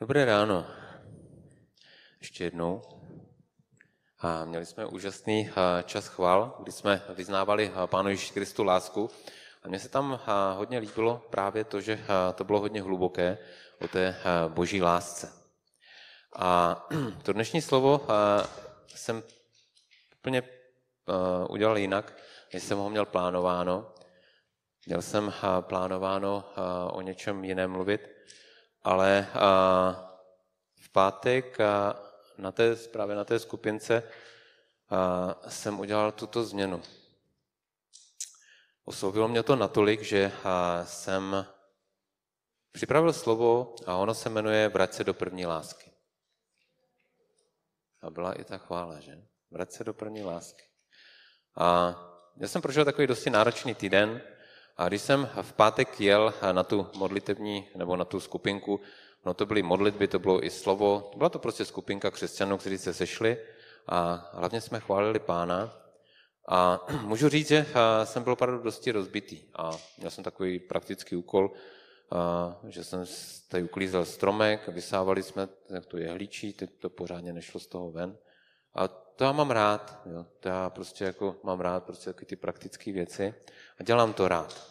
Dobré ráno. Ještě jednou. A měli jsme úžasný čas chval, kdy jsme vyznávali Pánu Ježíši Kristu lásku. A mně se tam hodně líbilo právě to, že to bylo hodně hluboké o té boží lásce. A to dnešní slovo jsem úplně udělal jinak, než jsem ho měl plánováno. Měl jsem plánováno o něčem jiném mluvit, ale v pátek na té, právě na té skupince jsem udělal tuto změnu. Oslovilo mě to natolik, že jsem připravil slovo a ono se jmenuje Vrať se do první lásky. A byla i ta chvála, že? Vrať se do první lásky. A já jsem prožil takový dosti náročný týden, a když jsem v pátek jel na tu modlitební nebo na tu skupinku, no to byly modlitby, to bylo i slovo, byla to prostě skupinka křesťanů, kteří se sešli a hlavně jsme chválili pána. A můžu říct, že jsem byl opravdu dosti rozbitý a měl jsem takový praktický úkol, že jsem tady uklízel stromek, vysávali jsme to jehlíčí, teď to pořádně nešlo z toho ven. A to já mám rád, jo. to já prostě jako mám rád prostě ty praktické věci a dělám to rád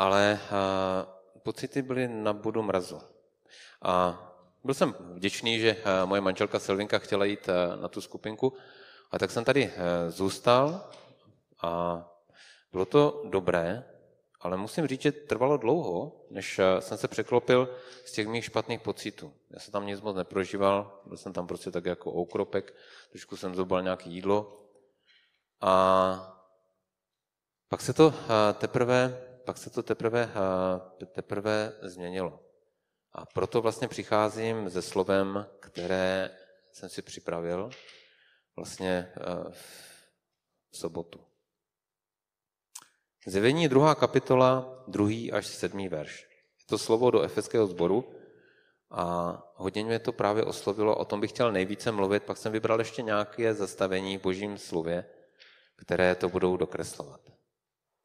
ale pocity byly na budu mrazu. A byl jsem vděčný, že moje manželka Silvinka chtěla jít na tu skupinku, a tak jsem tady zůstal a bylo to dobré, ale musím říct, že trvalo dlouho, než jsem se překlopil z těch mých špatných pocitů. Já jsem tam nic moc neprožíval, byl jsem tam prostě tak jako oukropek, trošku jsem zobal nějaké jídlo a pak se to teprve pak se to teprve, teprve změnilo. A proto vlastně přicházím se slovem, které jsem si připravil vlastně v sobotu. Zjevení druhá kapitola, druhý až sedmý verš. Je to slovo do efeského sboru a hodně mě to právě oslovilo, o tom bych chtěl nejvíce mluvit, pak jsem vybral ještě nějaké zastavení v božím slově, které to budou dokreslovat.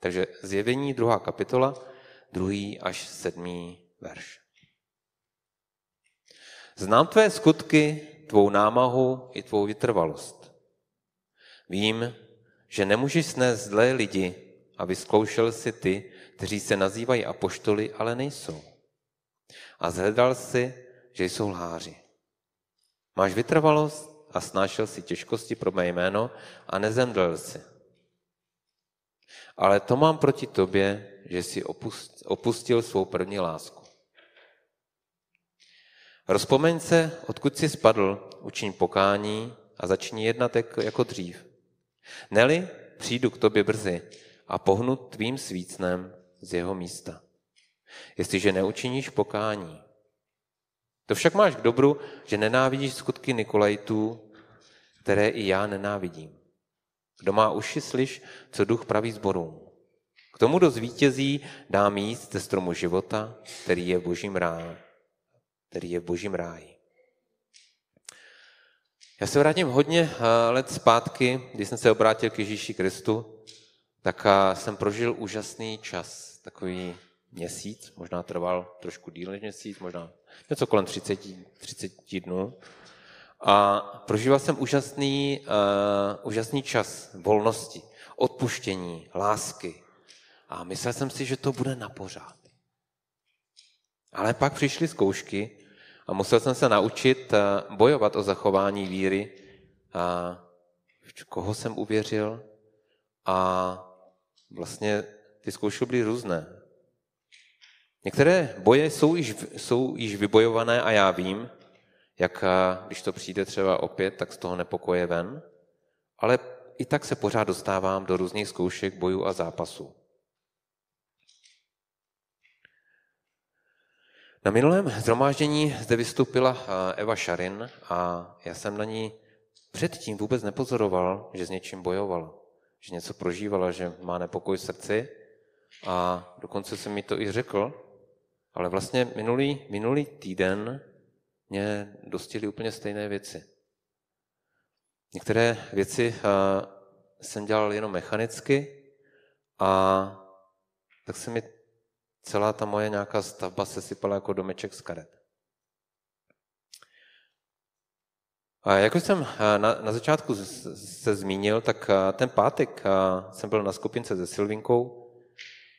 Takže zjevení druhá kapitola, druhý až sedmý verš. Znám tvé skutky, tvou námahu i tvou vytrvalost. Vím, že nemůžeš snést zlé lidi a vyzkoušel si ty, kteří se nazývají apoštoly, ale nejsou. A zhledal si, že jsou lháři. Máš vytrvalost a snášel si těžkosti pro mé jméno a nezemdlel si. Ale to mám proti tobě, že jsi opustil svou první lásku. Rozpomeň se, odkud jsi spadl, učiň pokání a začni jednat jako dřív. Neli, přijdu k tobě brzy a pohnu tvým svícnem z jeho místa. Jestliže neučiníš pokání. To však máš k dobru, že nenávidíš skutky Nikolajtů, které i já nenávidím. Kdo má uši, slyš, co duch praví zborům. K tomu, kdo zvítězí, dá míst ze stromu života, který je v božím ráji. Který je v božím ráji. Já se vrátím hodně eh, let zpátky, když jsem se obrátil k Ježíši Kristu, tak eh, jsem prožil úžasný čas, takový měsíc, možná trval trošku díl než měsíc, možná něco kolem 30, 30 dnů. A prožíval jsem úžasný, uh, úžasný čas volnosti, odpuštění, lásky. A myslel jsem si, že to bude na pořád. Ale pak přišly zkoušky a musel jsem se naučit uh, bojovat o zachování víry, a koho jsem uvěřil. A vlastně ty zkoušky byly různé. Některé boje jsou již, jsou již vybojované a já vím, jak když to přijde třeba opět, tak z toho nepokoje ven, ale i tak se pořád dostávám do různých zkoušek, bojů a zápasů. Na minulém zhromáždění zde vystoupila Eva Šarin a já jsem na ní předtím vůbec nepozoroval, že s něčím bojovala, že něco prožívala, že má nepokoj v srdci. A dokonce jsem mi to i řekl, ale vlastně minulý, minulý týden mě dostihly úplně stejné věci. Některé věci uh, jsem dělal jenom mechanicky a tak se mi celá ta moje nějaká stavba se sypala jako domeček z karet. A jak už jsem na, na začátku se zmínil, tak ten pátek jsem byl na skupince se Silvinkou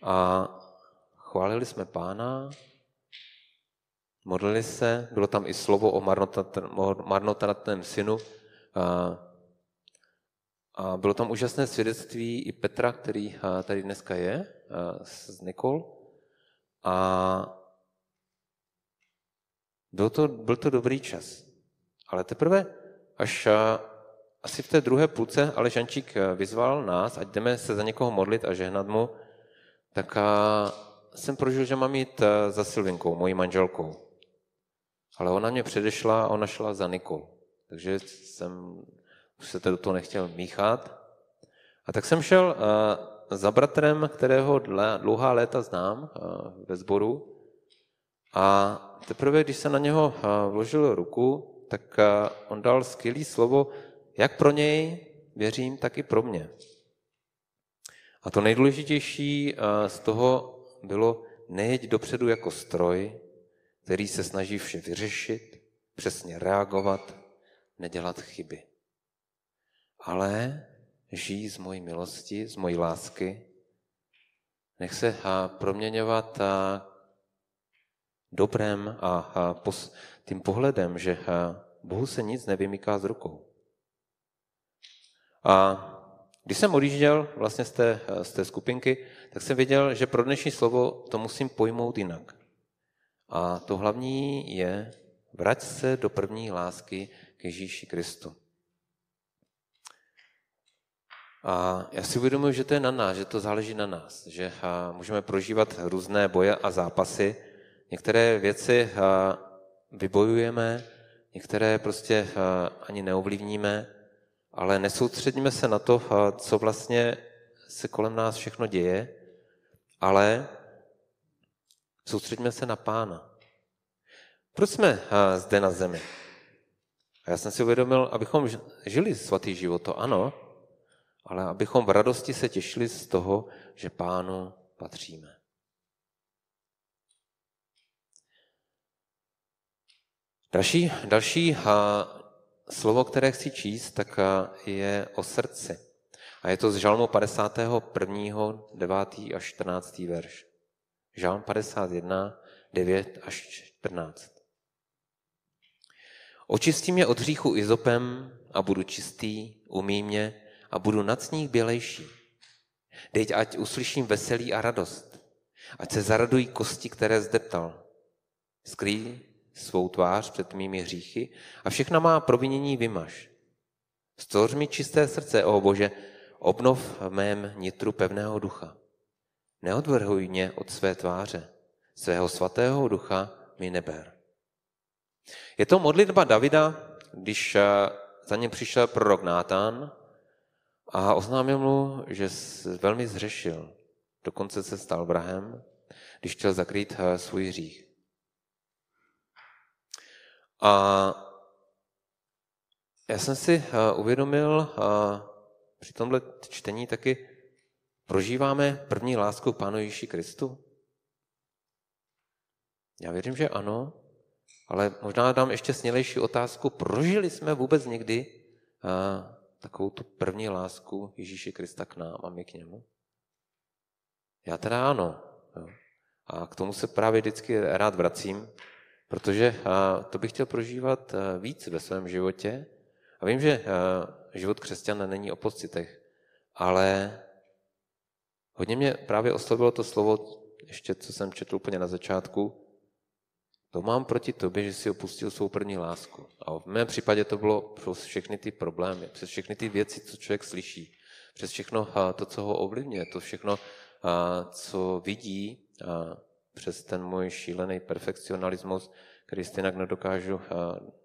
a chválili jsme pána, modlili se, bylo tam i slovo o marnotratném synu a, a bylo tam úžasné svědectví i Petra, který tady dneska je, s Nikol. A byl to, byl to dobrý čas. Ale teprve až asi v té druhé půlce ale Žančík vyzval nás, ať jdeme se za někoho modlit a žehnat mu, tak jsem prožil, že mám jít za Silvinkou, mojí manželkou. Ale ona mě předešla a ona šla za Nikol. Takže jsem se do toho nechtěl míchat. A tak jsem šel za bratrem, kterého dlouhá léta znám ve sboru. A teprve, když se na něho vložil ruku, tak on dal skvělý slovo, jak pro něj věřím, tak i pro mě. A to nejdůležitější z toho bylo nejeď dopředu jako stroj, který se snaží vše vyřešit, přesně reagovat, nedělat chyby. Ale žij z mojí milosti, z mojí lásky, nech se proměňovat dobrém a tím pohledem, že Bohu se nic nevymýká z rukou. A když jsem odjížděl vlastně z té, z té skupinky, tak jsem věděl, že pro dnešní slovo to musím pojmout jinak. A to hlavní je, vrať se do první lásky k Ježíši Kristu. A já si uvědomuji, že to je na nás, že to záleží na nás, že můžeme prožívat různé boje a zápasy. Některé věci vybojujeme, některé prostě ani neovlivníme, ale nesoustředíme se na to, co vlastně se kolem nás všechno děje, ale soustředíme se na Pána. Proč jsme zde na zemi? A já jsem si uvědomil, abychom žili svatý život, to ano, ale abychom v radosti se těšili z toho, že Pánu patříme. Další, další slovo, které chci číst, tak je o srdci. A je to z Žalmu 51. 9. až 14. verš. Žalm 51, 9 až 14. Očistí mě od hříchu izopem a budu čistý, umí mě a budu nad sníh bělejší. Dejť ať uslyším veselí a radost. Ať se zaradují kosti, které zdeptal. Skrý svou tvář před mými hříchy a všechna má provinění vymaž. Stvoř mi čisté srdce, o Bože, obnov v mém nitru pevného ducha. Neodvrhuj mě od své tváře, svého svatého ducha mi neber. Je to modlitba Davida, když eh, za ním přišel prorok Nátán a oznámil mu, že velmi zřešil. Dokonce se stal vrahem, když chtěl zakrýt eh, svůj hřích. A já jsem si eh, uvědomil při tomhle čtení taky, prožíváme první lásku k Pánu Ježíši Kristu? Já věřím, že ano, ale možná dám ještě snělejší otázku. Prožili jsme vůbec někdy takovou tu první lásku Ježíše Krista k nám a my k němu? Já teda ano. Jo. A k tomu se právě vždycky rád vracím, protože to bych chtěl prožívat víc ve svém životě. A vím, že život křesťana není o pocitech, ale hodně mě právě oslovilo to slovo, ještě co jsem četl úplně na začátku, to mám proti tobě, že jsi opustil svou první lásku. A v mém případě to bylo přes všechny ty problémy, přes všechny ty věci, co člověk slyší, přes všechno to, co ho ovlivňuje, to všechno, co vidí, přes ten můj šílený perfekcionalismus, který stejně nedokážu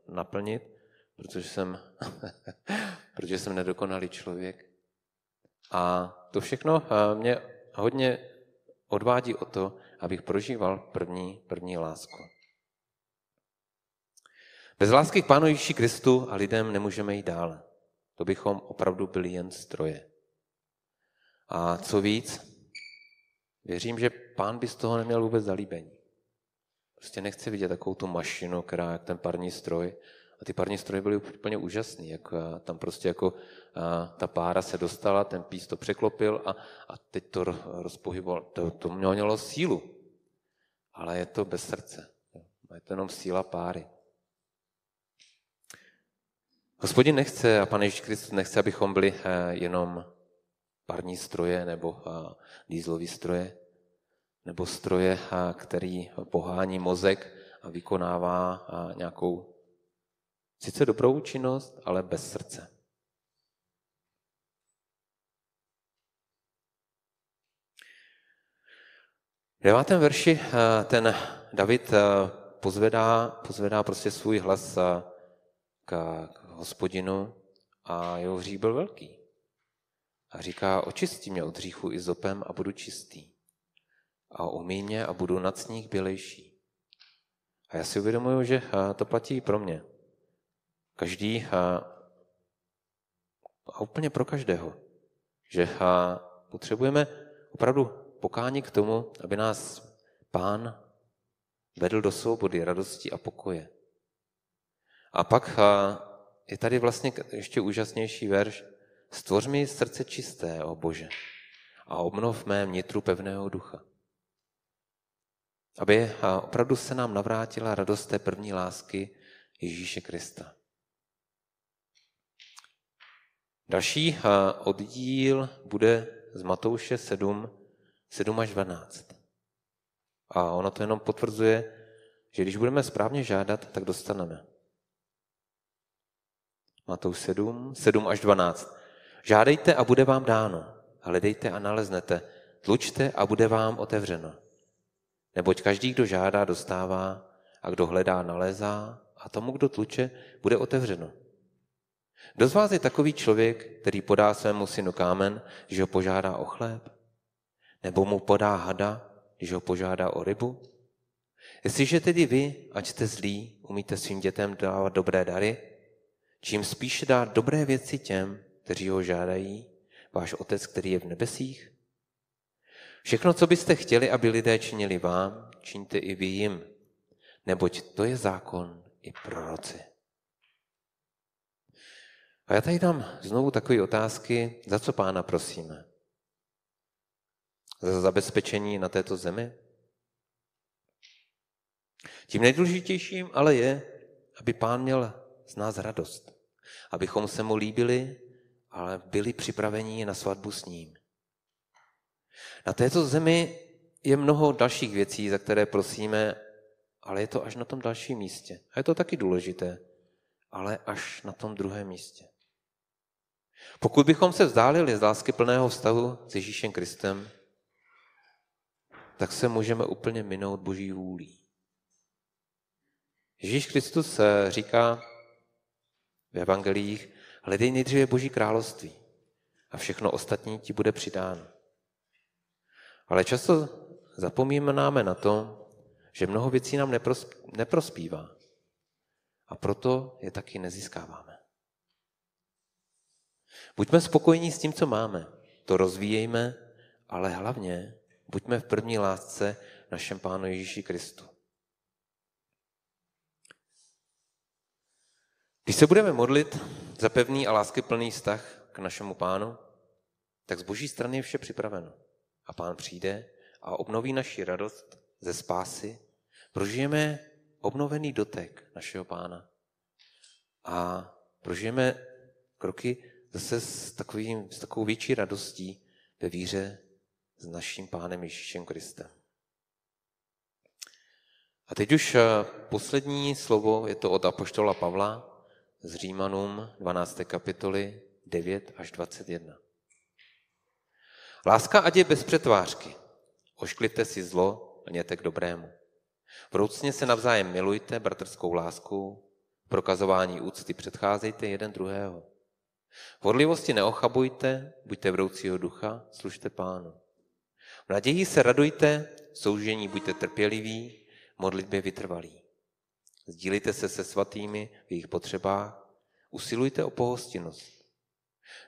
naplnit, protože jsem, protože jsem nedokonalý člověk. A to všechno mě hodně odvádí o to, abych prožíval první, první lásku. Bez lásky k Pánu Ježíši Kristu a lidem nemůžeme jít dále. To bychom opravdu byli jen stroje. A co víc, věřím, že pán by z toho neměl vůbec zalíbení. Prostě nechce vidět takovou tu mašinu, která jak ten parní stroj. A ty parní stroje byly úplně úžasný, jak tam prostě jako a ta pára se dostala, ten pís to překlopil a, a teď to rozpohyboval. To, to mělo sílu, ale je to bez srdce. Je to jenom síla páry. Hospodin nechce a Pane Ježíš Kristus nechce, abychom byli eh, jenom parní stroje nebo eh, dýzlové stroje, nebo stroje, eh, který pohání mozek a vykonává nějakou sice dobrou činnost, ale bez srdce. V devátém verši ten David pozvedá, pozvedá prostě svůj hlas k, k hospodinu a jeho hřích byl velký. A říká, očistí mě od hříchu i zopem a budu čistý. A umí mě a budu nad sníh bělejší. A já si uvědomuji, že to platí pro mě. Každý a úplně pro každého. Že potřebujeme opravdu pokání k tomu, aby nás pán vedl do svobody, radosti a pokoje. A pak je tady vlastně ještě úžasnější verš. Stvoř mi srdce čisté, o Bože, a obnov mé nitru pevného ducha. Aby opravdu se nám navrátila radost té první lásky Ježíše Krista. Další oddíl bude z Matouše 7, 7 až 12. A ono to jenom potvrzuje, že když budeme správně žádat, tak dostaneme. Matouš 7, 7 až 12. Žádejte a bude vám dáno. Hledejte a naleznete. Tlučte a bude vám otevřeno. Neboť každý, kdo žádá, dostává a kdo hledá, nalézá a tomu, kdo tluče, bude otevřeno. Kdo z vás je takový člověk, který podá svému synu kámen, že ho požádá o chléb? Nebo mu podá hada, když ho požádá o rybu? Jestliže tedy vy, ať jste zlí, umíte svým dětem dávat dobré dary, čím spíše dát dobré věci těm, kteří ho žádají, váš Otec, který je v nebesích? Všechno, co byste chtěli, aby lidé činili vám, čiňte i vy jim, neboť to je zákon i proroci. A já tady dám znovu takové otázky, za co pána prosíme? Za zabezpečení na této zemi? Tím nejdůležitějším ale je, aby pán měl z nás radost. Abychom se mu líbili, ale byli připraveni na svatbu s ním. Na této zemi je mnoho dalších věcí, za které prosíme, ale je to až na tom dalším místě. A je to taky důležité, ale až na tom druhém místě. Pokud bychom se vzdálili z lásky plného vztahu s Ježíšem Kristem, tak se můžeme úplně minout Boží vůlí. Ježíš Kristus říká v evangelích, hledej nejdříve Boží království a všechno ostatní ti bude přidáno. Ale často zapomínáme na to, že mnoho věcí nám neprospívá a proto je taky nezískáváme. Buďme spokojení s tím, co máme, to rozvíjejme, ale hlavně buďme v první lásce našem Pánu Ježíši Kristu. Když se budeme modlit za pevný a láskyplný vztah k našemu pánu, tak z boží strany je vše připraveno. A pán přijde a obnoví naši radost ze spásy. Prožijeme obnovený dotek našeho pána. A prožijeme kroky zase s, takovým, s takovou větší radostí ve víře s naším pánem Ježíšem Kristem. A teď už eh, poslední slovo, je to od Apoštola Pavla, z Římanům 12. kapitoly 9 až 21. Láska ať je bez přetvářky. Ošklivte si zlo, lněte k dobrému. Vroucně se navzájem milujte bratrskou láskou, prokazování úcty předcházejte jeden druhého. V hodlivosti neochabujte, buďte vroucího ducha, služte pánu. V naději se radujte, v soužení buďte trpěliví, modlitbě vytrvalí. Sdílejte se se svatými v jejich potřebách, usilujte o pohostinnost.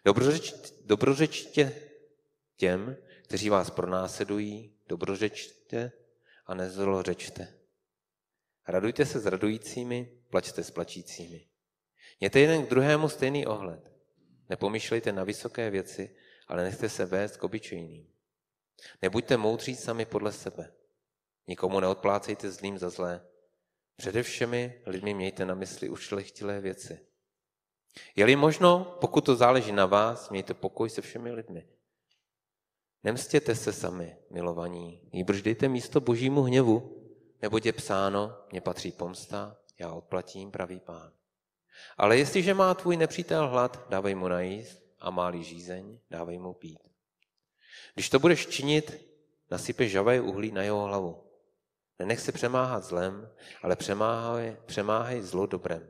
Dobrořečte, dobrořečtě těm, kteří vás pronásledují, dobrořečte a nezlořečte. Radujte se s radujícími, plačte s plačícími. Mějte jeden k druhému stejný ohled. Nepomýšlejte na vysoké věci, ale nechte se vést k obyčejným. Nebuďte moudří sami podle sebe. Nikomu neodplácejte zlým za zlé. Přede všemi lidmi mějte na mysli ušlechtilé věci. Je-li možno, pokud to záleží na vás, mějte pokoj se všemi lidmi. Nemstěte se sami, milovaní, nýbrž dejte místo božímu hněvu, nebo je psáno, mě patří pomsta, já odplatím, pravý pán. Ale jestliže má tvůj nepřítel hlad, dávej mu najíst a má-li žízeň, dávej mu pít. Když to budeš činit, nasypeš žavé uhlí na jeho hlavu. Nenech se přemáhat zlem, ale přemáhaj, přemáhaj zlo dobrem.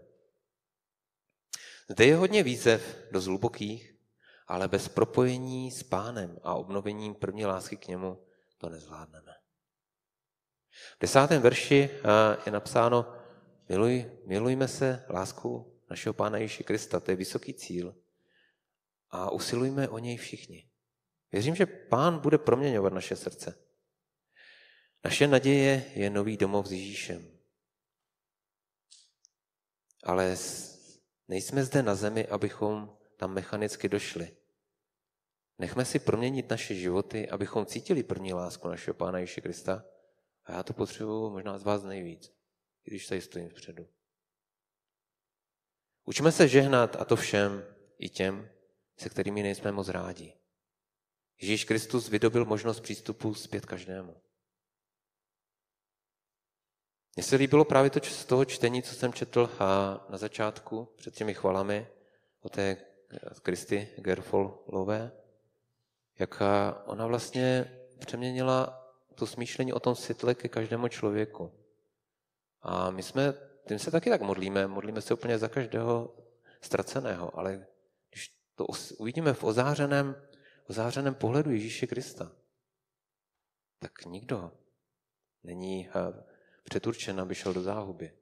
Zde je hodně výzev do hlubokých, ale bez propojení s pánem a obnovením první lásky k němu to nezvládneme. V desátém verši eh, je napsáno, miluj, milujme se láskou našeho Pána Ježíše Krista, to je vysoký cíl a usilujme o něj všichni. Věřím, že Pán bude proměňovat naše srdce. Naše naděje je nový domov s Ježíšem. Ale nejsme zde na zemi, abychom tam mechanicky došli. Nechme si proměnit naše životy, abychom cítili první lásku našeho Pána Ježíše Krista. A já to potřebuji možná z vás nejvíc, když tady stojím vpředu. Učme se žehnat a to všem, i těm, se kterými nejsme moc rádi. Ježíš Kristus vydobil možnost přístupu zpět každému. Mně se líbilo právě to z toho čtení, co jsem četl na začátku před těmi chvalami o té Kristi Gerfolové, jak ona vlastně přeměnila to smýšlení o tom světle ke každému člověku. A my jsme, tím se taky tak modlíme, modlíme se úplně za každého ztraceného, ale když to uvidíme v ozářeném, ozářeném pohledu Ježíše Krista, tak nikdo není eh, předurčen, aby šel do záhuby.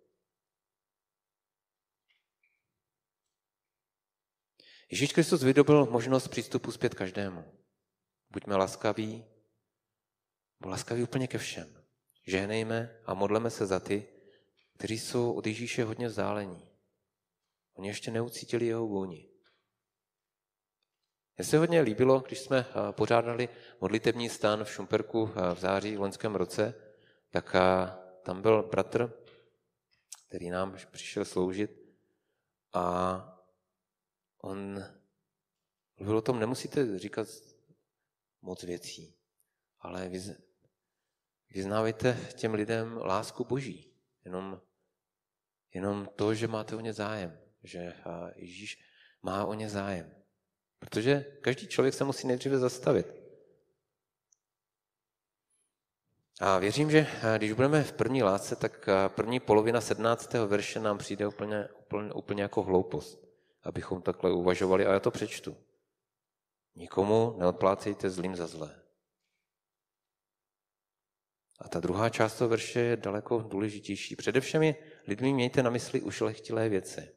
Ježíš Kristus vydobil možnost přístupu zpět každému. Buďme laskaví, laskaví úplně ke všem. Žehnejme a modleme se za ty, kteří jsou od Ježíše hodně vzdálení. Oni ještě neucítili jeho vůni. Mně se hodně líbilo, když jsme eh, pořádali modlitební stan v Šumperku eh, v září v loňském roce, tak eh, tam byl bratr, který nám přišel sloužit a on mluvil o tom, nemusíte říkat moc věcí, ale vyznávejte těm lidem lásku Boží. Jenom, jenom to, že máte o ně zájem, že Ježíš má o ně zájem. Protože každý člověk se musí nejdříve zastavit. A věřím, že když budeme v první lásce, tak první polovina 17. verše nám přijde úplně, úplně, úplně jako hloupost, abychom takhle uvažovali. A já to přečtu. Nikomu neodplácejte zlým za zlé. A ta druhá část toho verše je daleko důležitější. Především je lidmi mějte na mysli ušlechtilé věci.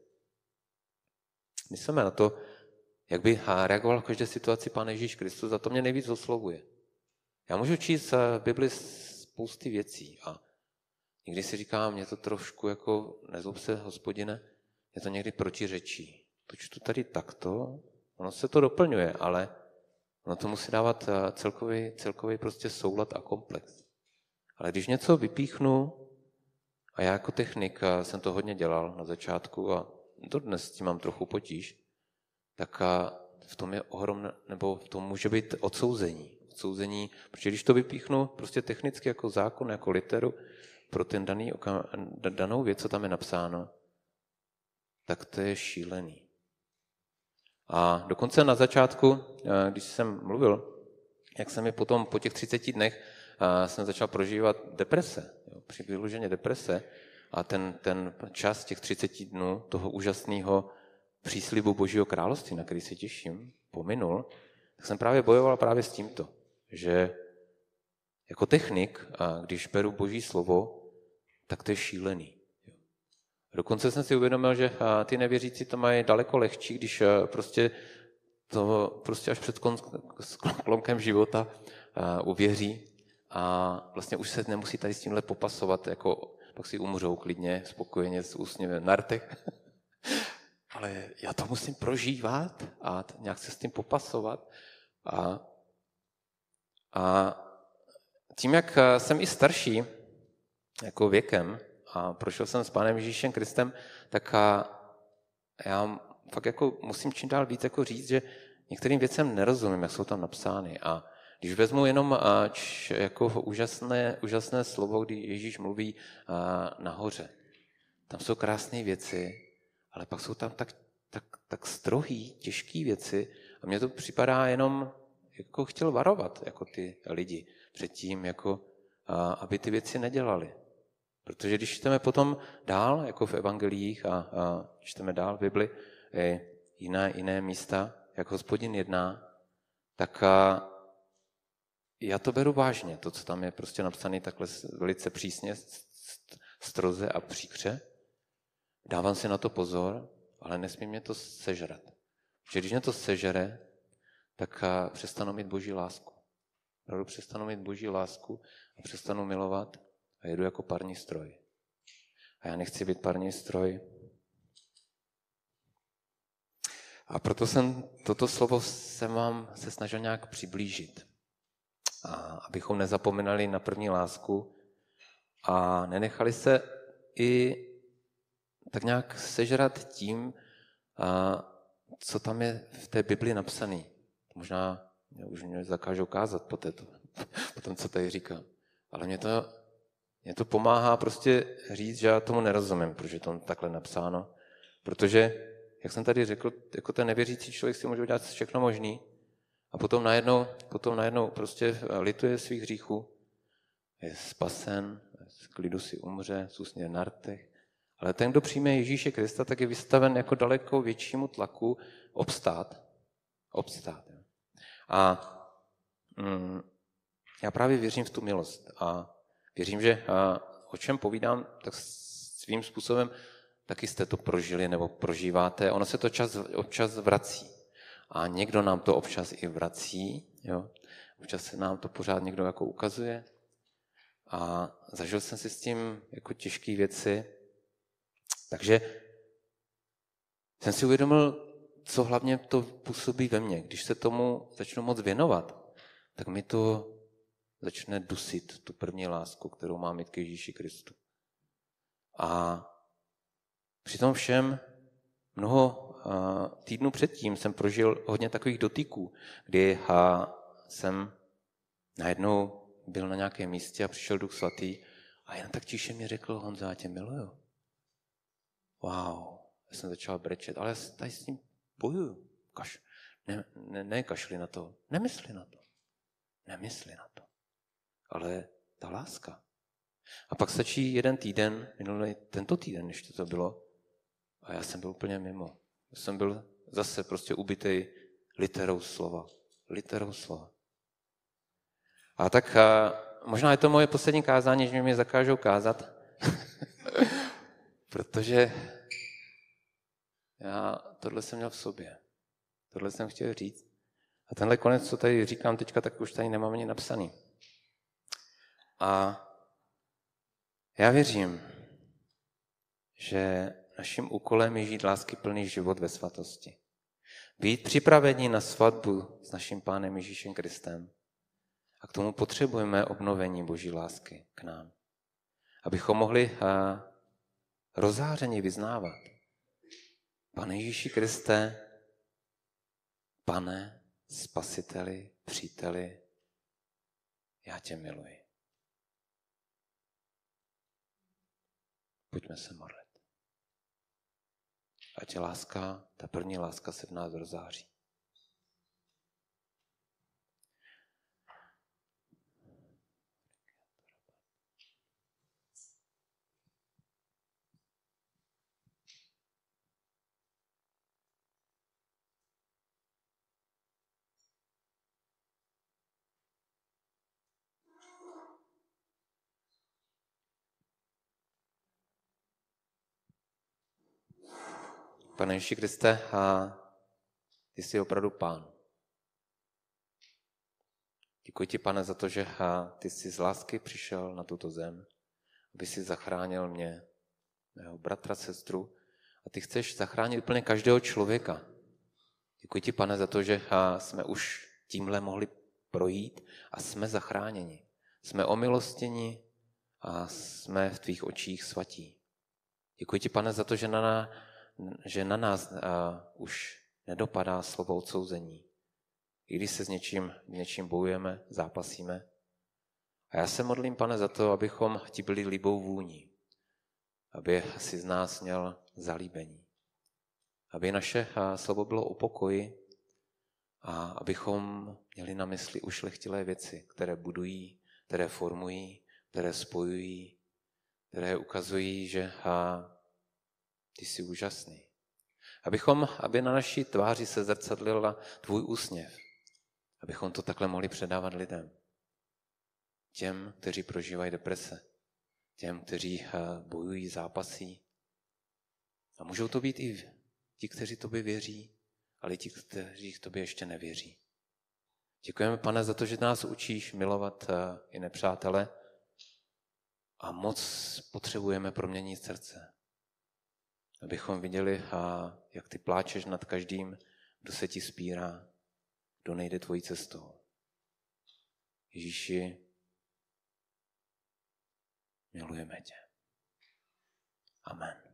Myslíme na to, jak by reagoval v každé situaci Pán Ježíš Kristus, a to mě nejvíc oslovuje. Já můžu číst v Bibli spousty věcí a někdy si říkám, mě to trošku jako, nezlob se, hospodine, je to někdy protiřečí. To čtu tady takto, ono se to doplňuje, ale ono to musí dávat celkový, celkový prostě soulad a komplex. Ale když něco vypíchnu, a já jako technik jsem to hodně dělal na začátku a dodnes s tím mám trochu potíž, tak v tom je ohromné, nebo v tom může být odsouzení. Odsouzení, protože když to vypíchnu prostě technicky jako zákon, jako literu, pro ten daný, danou věc, co tam je napsáno, tak to je šílený. A dokonce na začátku, když jsem mluvil, jak se mi potom po těch 30 dnech jsem začal prožívat deprese, jo, vyloženě deprese a ten, ten čas těch 30 dnů toho úžasného příslibu Božího království, na který se těším, pominul, tak jsem právě bojoval právě s tímto, že jako technik, a když beru Boží slovo, tak to je šílený. Dokonce jsem si uvědomil, že ty nevěřící to mají daleko lehčí, když prostě to prostě až před sklonkem života uvěří a vlastně už se nemusí tady s tímhle popasovat, jako pak si umřou klidně, spokojeně s úsměvem na rtech. Ale já to musím prožívat a nějak se s tím popasovat. A, a tím, jak jsem i starší, jako věkem, a prošel jsem s Pánem Ježíšem Kristem, tak já fakt jako musím čím dál víc jako říct, že některým věcem nerozumím, jak jsou tam napsány. A když vezmu jenom č, jako úžasné, úžasné slovo, kdy Ježíš mluví nahoře, tam jsou krásné věci, ale pak jsou tam tak, tak, tak strohý, těžké věci a mně to připadá jenom, jako chtěl varovat jako ty lidi předtím, jako, a, aby ty věci nedělali. Protože když čteme potom dál, jako v evangelích a, a čteme dál v Bibli, jiné, jiné místa, jak hospodin jedná, tak a, já to beru vážně, to, co tam je prostě napsané takhle velice přísně, stroze a příkře. Dávám si na to pozor, ale nesmí mě to sežrat. Že když mě to sežere, tak přestanu mít boží lásku. Opravdu přestanu mít boží lásku a přestanu milovat a jedu jako parní stroj. A já nechci být parní stroj. A proto jsem toto slovo jsem vám se snažil nějak přiblížit. A abychom nezapomínali na první lásku a nenechali se i tak nějak sežrat tím, a co tam je v té Bibli napsané. Možná mě už mě zakážou kázat po, této, po tom, co tady říkám. Ale mě to, mě to pomáhá prostě říct, že já tomu nerozumím, protože to takhle napsáno. Protože, jak jsem tady řekl, jako ten nevěřící člověk si může udělat všechno možný a potom najednou, potom najednou prostě lituje svých hříchů, je spasen, z klidu si umře, zůstane na rtech. Ale ten, kdo přijme Ježíše Krista, tak je vystaven jako daleko většímu tlaku obstát. Obstát. A mm, já právě věřím v tu milost a věřím, že a, o čem povídám, tak svým způsobem taky jste to prožili nebo prožíváte. Ono se to čas, občas vrací. A někdo nám to občas i vrací. Jo? Občas se nám to pořád někdo jako ukazuje. A zažil jsem si s tím jako těžké věci. Takže jsem si uvědomil, co hlavně to působí ve mně. Když se tomu začnu moc věnovat, tak mi to začne dusit, tu první lásku, kterou mám mít k Ježíši Kristu. A při tom všem mnoho týdnů předtím jsem prožil hodně takových dotyků, kdy jsem najednou byl na nějakém místě a přišel Duch Svatý a jen tak tiše mi řekl, Honza, já tě miluju. Wow, já jsem začal brečet, ale já tady s tím bojuju. Kaš, ne, ne, ne kašli na to, nemysli na to. Nemysli na to. Ale ta láska. A pak stačí jeden týden, minulý tento týden, ještě to bylo, a já jsem byl úplně mimo. Jsem byl zase prostě ubitý literou slova. Literou slova. A tak a možná je to moje poslední kázání, že mě zakážou kázat, protože já tohle jsem měl v sobě. Tohle jsem chtěl říct. A tenhle konec, co tady říkám teďka, tak už tady nemám ani napsaný. A já věřím, že naším úkolem je žít lásky plný život ve svatosti. Být připraveni na svatbu s naším Pánem Ježíšem Kristem. A k tomu potřebujeme obnovení Boží lásky k nám. Abychom mohli rozářeně vyznávat. Pane Ježíši Kriste, pane, spasiteli, příteli, já tě miluji. Pojďme se modlit. Ať láska, ta první láska se v nás rozáří. Pane Ježíši Kriste, a ty jsi opravdu pán. Děkuji ti, pane, za to, že ty jsi z lásky přišel na tuto zem, aby si zachránil mě, mého bratra, sestru, a ty chceš zachránit úplně každého člověka. Děkuji ti, pane, za to, že jsme už tímhle mohli projít a jsme zachráněni. Jsme omilostěni a jsme v tvých očích svatí. Děkuji ti, pane, za to, že na, že na nás uh, už nedopadá slovo odsouzení. I když se s něčím, něčím bojujeme, zápasíme. A já se modlím, pane, za to, abychom ti byli libou vůní. Aby si z nás měl zalíbení. Aby naše slovo bylo o pokoji a abychom měli na mysli ušlechtilé věci, které budují, které formují, které spojují, které ukazují, že ha, ty jsi úžasný. Abychom, aby na naší tváři se zrcadlila tvůj úsměv. Abychom to takhle mohli předávat lidem. Těm, kteří prožívají deprese. Těm, kteří bojují, zápasí. A můžou to být i ti, kteří tobě věří, ale i ti, kteří k tobě ještě nevěří. Děkujeme, pane, za to, že nás učíš milovat i nepřátele a moc potřebujeme proměnit srdce. Abychom viděli, jak ty pláčeš nad každým, kdo se ti spírá, kdo nejde tvojí cestou. Ježíši, milujeme tě. Amen.